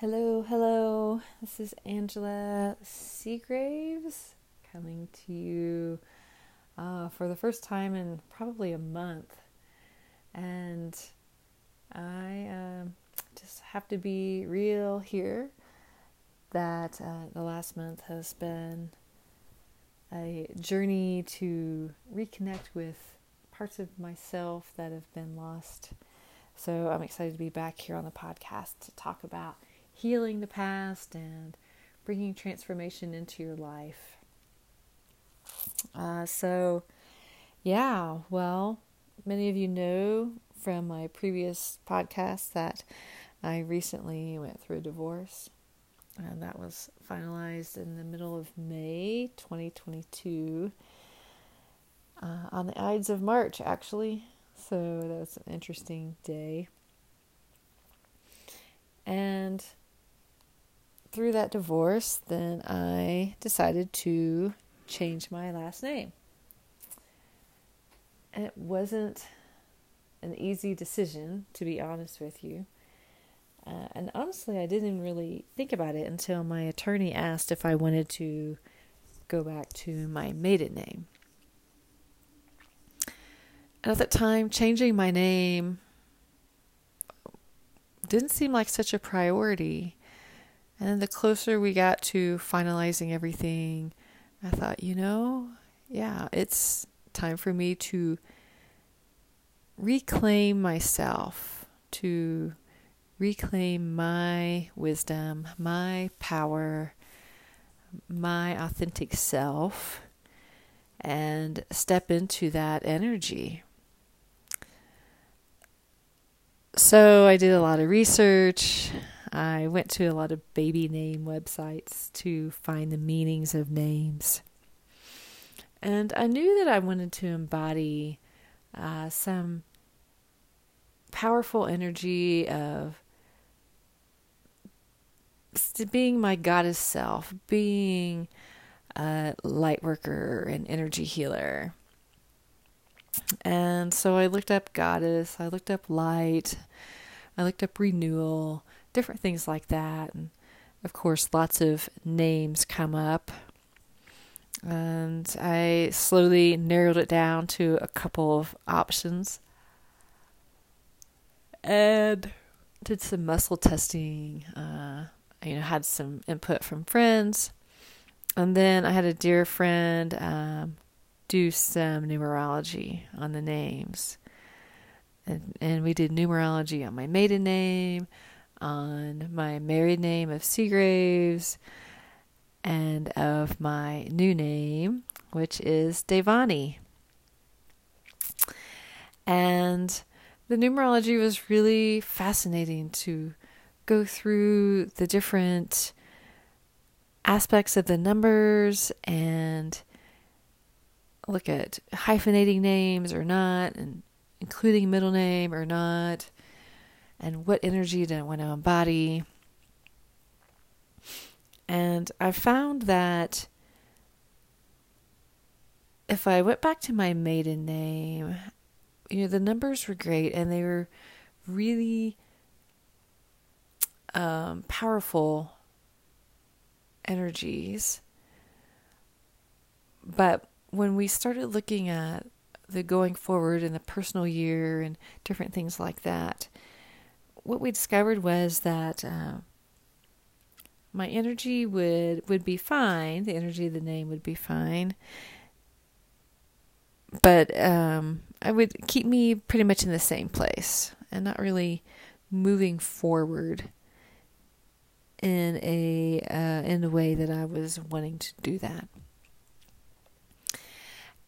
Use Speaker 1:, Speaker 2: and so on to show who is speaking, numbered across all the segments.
Speaker 1: Hello, hello. This is Angela Seagraves coming to you uh, for the first time in probably a month. And I uh, just have to be real here that uh, the last month has been a journey to reconnect with parts of myself that have been lost. So I'm excited to be back here on the podcast to talk about healing the past and bringing transformation into your life. Uh, so, yeah, well, many of you know from my previous podcast that I recently went through a divorce. And that was finalized in the middle of May 2022, uh, on the Ides of March, actually. So that was an interesting day. And through that divorce, then I decided to change my last name. And it wasn't an easy decision, to be honest with you. Uh, and honestly, I didn't really think about it until my attorney asked if I wanted to go back to my maiden name. And at that time, changing my name didn't seem like such a priority. And then the closer we got to finalizing everything, I thought, you know, yeah, it's time for me to reclaim myself, to reclaim my wisdom, my power, my authentic self, and step into that energy. So I did a lot of research. I went to a lot of baby name websites to find the meanings of names. And I knew that I wanted to embody uh, some powerful energy of being my goddess self, being a light worker and energy healer. And so I looked up goddess, I looked up light, I looked up renewal, different things like that. And of course, lots of names come up. And I slowly narrowed it down to a couple of options. And did some muscle testing. Uh, you know, had some input from friends. And then I had a dear friend um, do some numerology on the names. And, and we did numerology on my maiden name, on my married name of Seagraves and of my new name, which is Devani. And the numerology was really fascinating to go through the different aspects of the numbers and look at hyphenating names or not and including middle name or not and what energy did I want to embody. And I found that if I went back to my maiden name, you know, the numbers were great and they were really um, powerful energies. But when we started looking at the going forward in the personal year and different things like that, what we discovered was that uh, my energy would would be fine. The energy of the name would be fine, but um, I would keep me pretty much in the same place and not really moving forward in a uh, in the way that I was wanting to do that.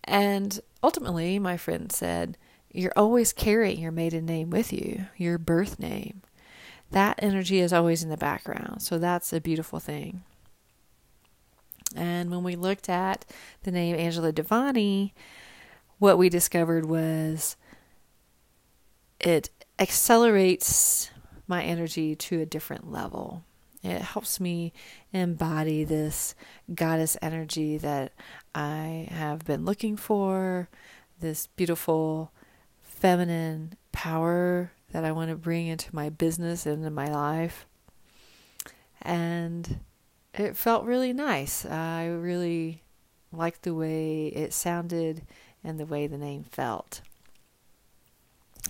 Speaker 1: And ultimately, my friend said, you're always carrying your maiden name with you, your birth name. That energy is always in the background. So that's a beautiful thing. And when we looked at the name Angela Devani, what we discovered was it accelerates my energy to a different level. It helps me embody this goddess energy that I have been looking for, this beautiful feminine power that I want to bring into my business and in my life. and it felt really nice. I really liked the way it sounded and the way the name felt.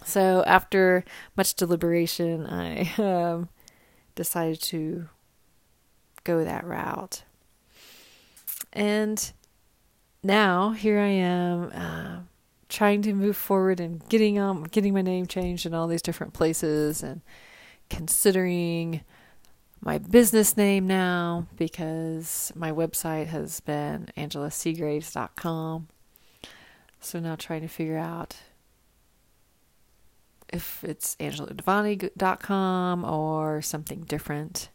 Speaker 1: So, after much deliberation, I um, decided to go that route. And now here I am uh, trying to move forward and getting um getting my name changed in all these different places and considering my business name now because my website has been angelaseagraves.com. So now trying to figure out if it's angeladevani.com or something different.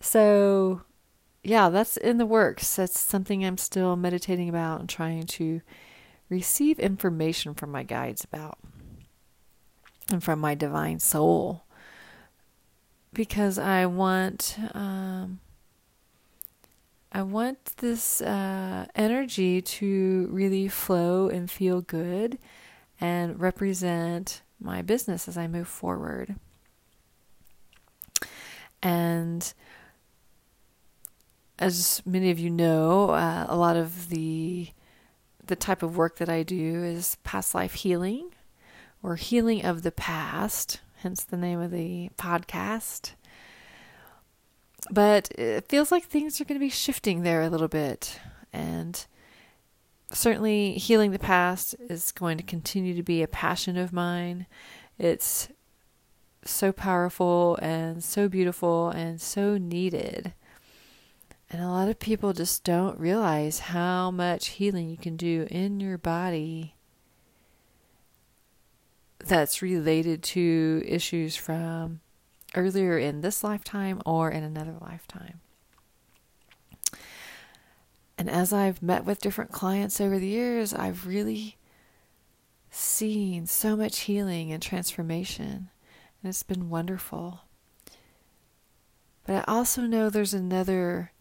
Speaker 1: So, yeah, that's in the works. That's something I'm still meditating about and trying to receive information from my guides about and from my divine soul because I want um, I want this uh, energy to really flow and feel good and represent my business as I move forward. And as many of you know, uh, a lot of the the type of work that I do is past life healing or healing of the past, hence the name of the podcast. But it feels like things are going to be shifting there a little bit. And certainly, healing the past is going to continue to be a passion of mine. It's so powerful and so beautiful and so needed. And a lot of people just don't realize how much healing you can do in your body that's related to issues from earlier in this lifetime or in another lifetime. And as I've met with different clients over the years, I've really seen so much healing and transformation, and it's been wonderful. But I also know there's another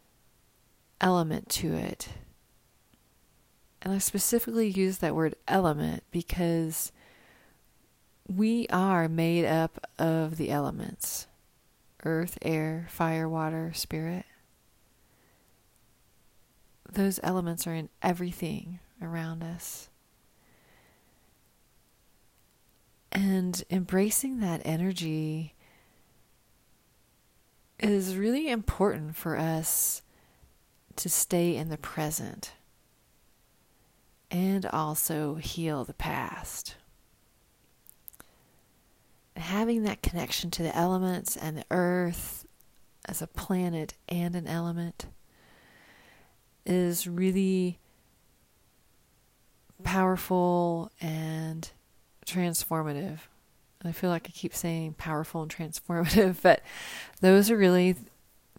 Speaker 1: element to it. And I specifically use that word element because we are made up of the elements earth, air, fire, water, spirit. Those elements are in everything around us. And embracing that energy is really important for us to stay in the present and also heal the past. having that connection to the elements and the earth as a planet and an element is really powerful and transformative. I feel like I keep saying powerful and transformative, but those are really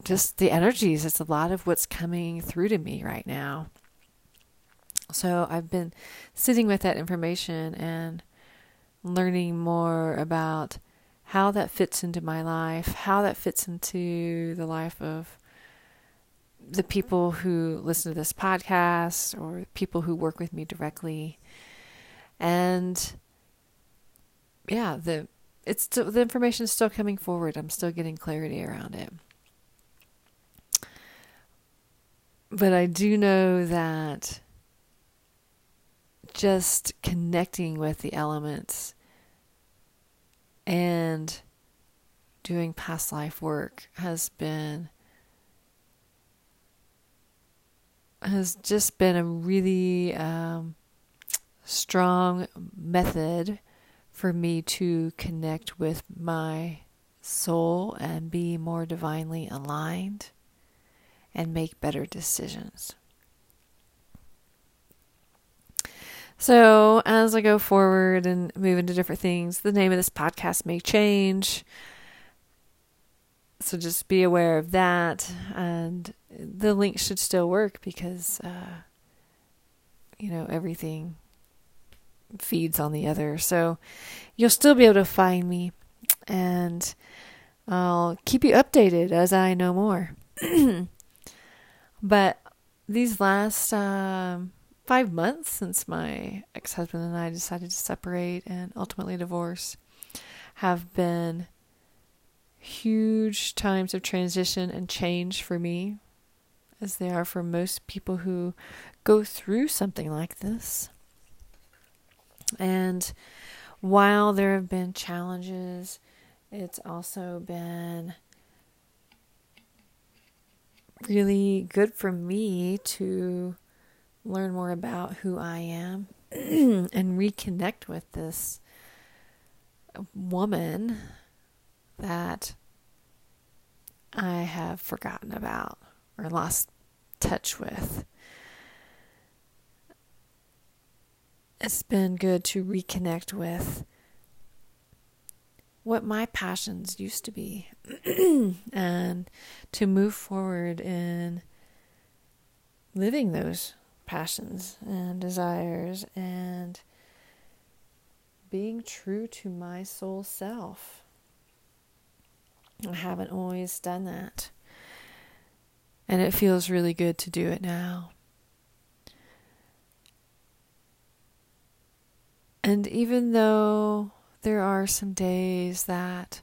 Speaker 1: just the energies. It's a lot of what's coming through to me right now. So I've been sitting with that information and learning more about how that fits into my life, how that fits into the life of the people who listen to this podcast or people who work with me directly. And yeah, the it's still, the information is still coming forward. I'm still getting clarity around it. But I do know that just connecting with the elements and doing past life work has been has just been a really um, strong method for me to connect with my soul and be more divinely aligned and make better decisions. So, as I go forward and move into different things, the name of this podcast may change. So, just be aware of that. And the link should still work because, uh, you know, everything feeds on the other. So, you'll still be able to find me. And I'll keep you updated as I know more. But these last um, five months since my ex husband and I decided to separate and ultimately divorce have been huge times of transition and change for me, as they are for most people who go through something like this. And while there have been challenges, it's also been really good for me to learn more about who I am and reconnect with this woman that I have forgotten about or lost touch with. It's been good to reconnect with what my passions used to be and to move forward in living those passions and desires and being true to my soul self. I haven't always done that. And it feels really good to do it now. And even though there are some days that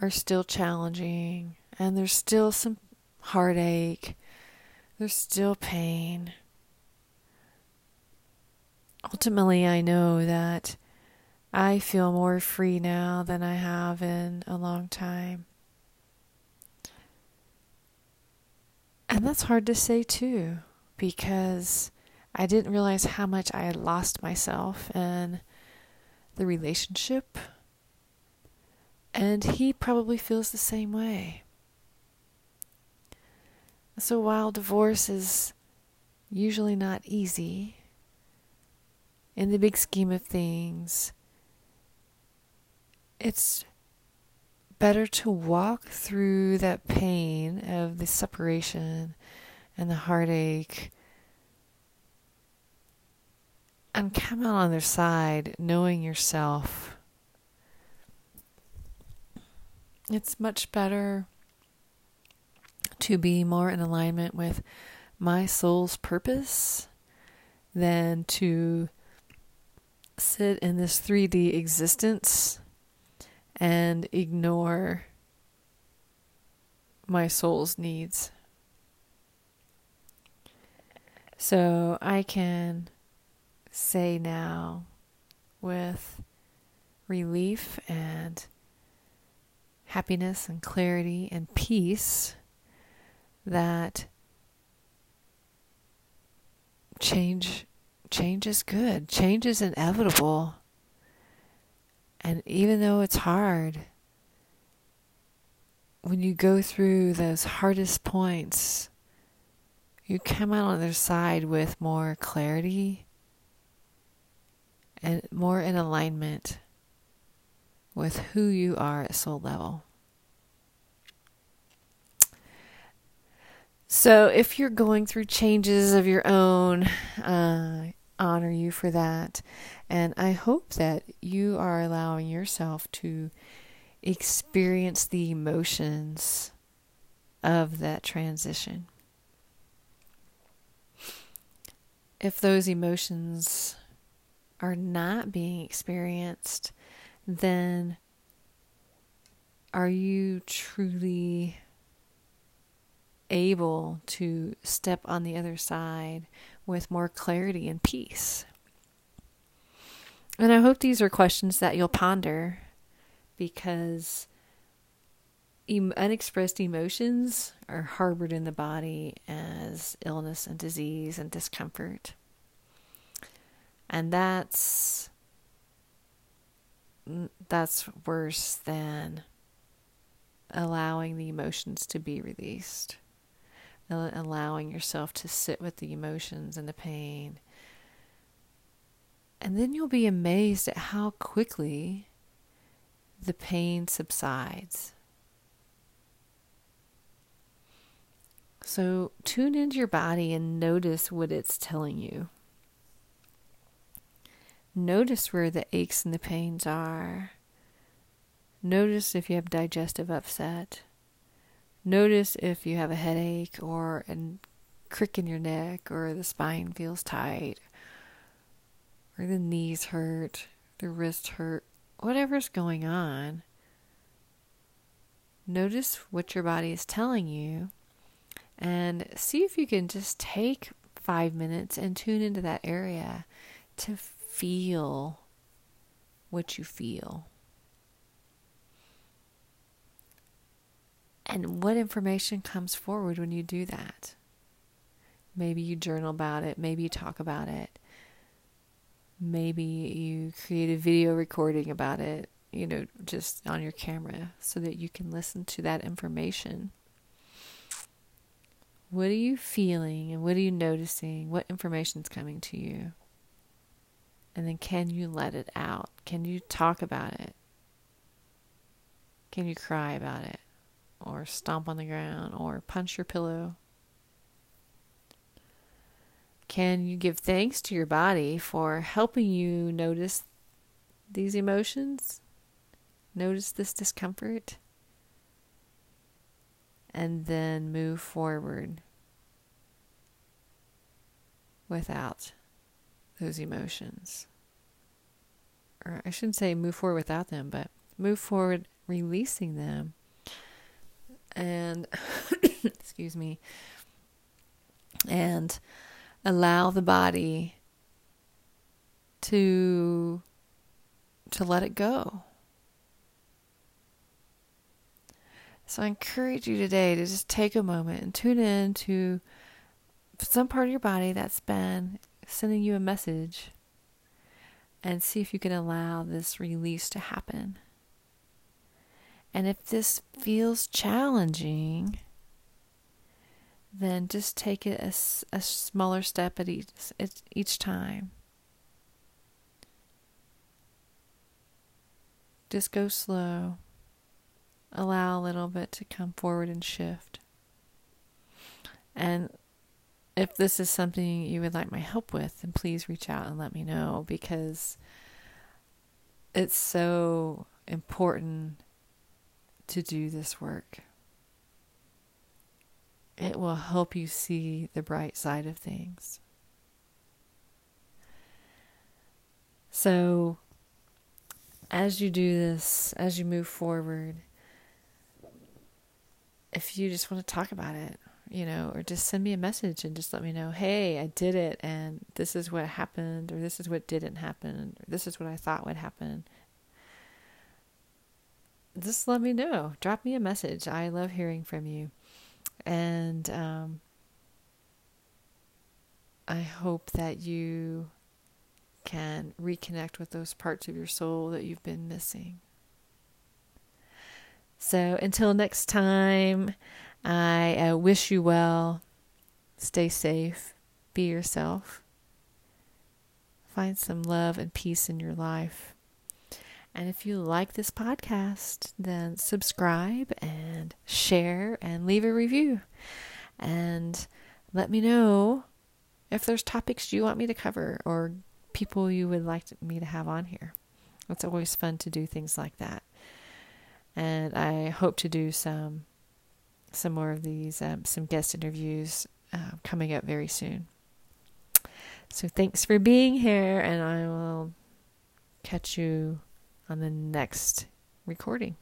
Speaker 1: are still challenging and there's still some heartache, there's still pain. Ultimately, I know that I feel more free now than I have in a long time. And that's hard to say too, because I didn't realize how much I had lost myself in the relationship. And he probably feels the same way. So while divorce is usually not easy, in the big scheme of things, it's better to walk through that pain of the separation and the heartache and come out on their side knowing yourself. It's much better to be more in alignment with my soul's purpose than to sit in this 3D existence and ignore my soul's needs. So I can say now with relief and happiness and clarity and peace that change change is good. Change is inevitable. And even though it's hard, when you go through those hardest points, you come out on the other side with more clarity and more in alignment with who you are at soul level. So, if you're going through changes of your own, uh, honor you for that. And I hope that you are allowing yourself to experience the emotions of that transition. If those emotions are not being experienced, then are you truly able to step on the other side with more clarity and peace? And I hope these are questions that you'll ponder because unexpressed emotions are harbored in the body as illness and disease and discomfort. And that's that's worse than allowing the emotions to be released. Allowing yourself to sit with the emotions and the pain. And then you'll be amazed at how quickly the pain subsides. So tune into your body and notice what it's telling you. Notice where the aches and the pains are. Notice if you have digestive upset. Notice if you have a headache or a crick in your neck or the spine feels tight or the knees hurt, the wrist hurt, whatever's going on. notice what your body is telling you and see if you can just take five minutes and tune into that area to feel what you feel. And what information comes forward when you do that? Maybe you journal about it, maybe you talk about it, maybe you create a video recording about it, you know, just on your camera so that you can listen to that information. What are you feeling and what are you noticing? What information is coming to you? And then can you let it out? Can you talk about it? Can you cry about it? Or stomp on the ground? Or punch your pillow? Can you give thanks to your body for helping you notice these emotions? Notice this discomfort? And then move forward without those emotions. Or I shouldn't say move forward without them, but move forward releasing them. And, excuse me, and allow the body to to let it go. So I encourage you today to just take a moment and tune in to some part of your body that's been sending you a message and see if you can allow this release to happen. And if this feels challenging, then just take it a, a smaller step at each, each time. Just go slow. Allow a little bit to come forward and shift. And if this is something you would like my help with, then please reach out and let me know because it's so important to do this work. It will help you see the bright side of things. So, as you do this, as you move forward, if you just want to talk about it, you know, or just send me a message and just let me know, hey, I did it, and this is what happened, or this is what didn't happen, or this is what I thought would happen. Just let me know. Drop me a message. I love hearing from you. And um, I hope that you can reconnect with those parts of your soul that you've been missing. So until next time, I uh, wish you well. Stay safe. Be yourself. Find some love and peace in your life. And if you like this podcast, then subscribe and share and leave a review. And let me know if there's topics you want me to cover or people you would like me to have on here. It's always fun to do things like that. And I hope to do some some more of these, um, some guest interviews uh, coming up very soon. So thanks for being here, and I will catch you on the next recording.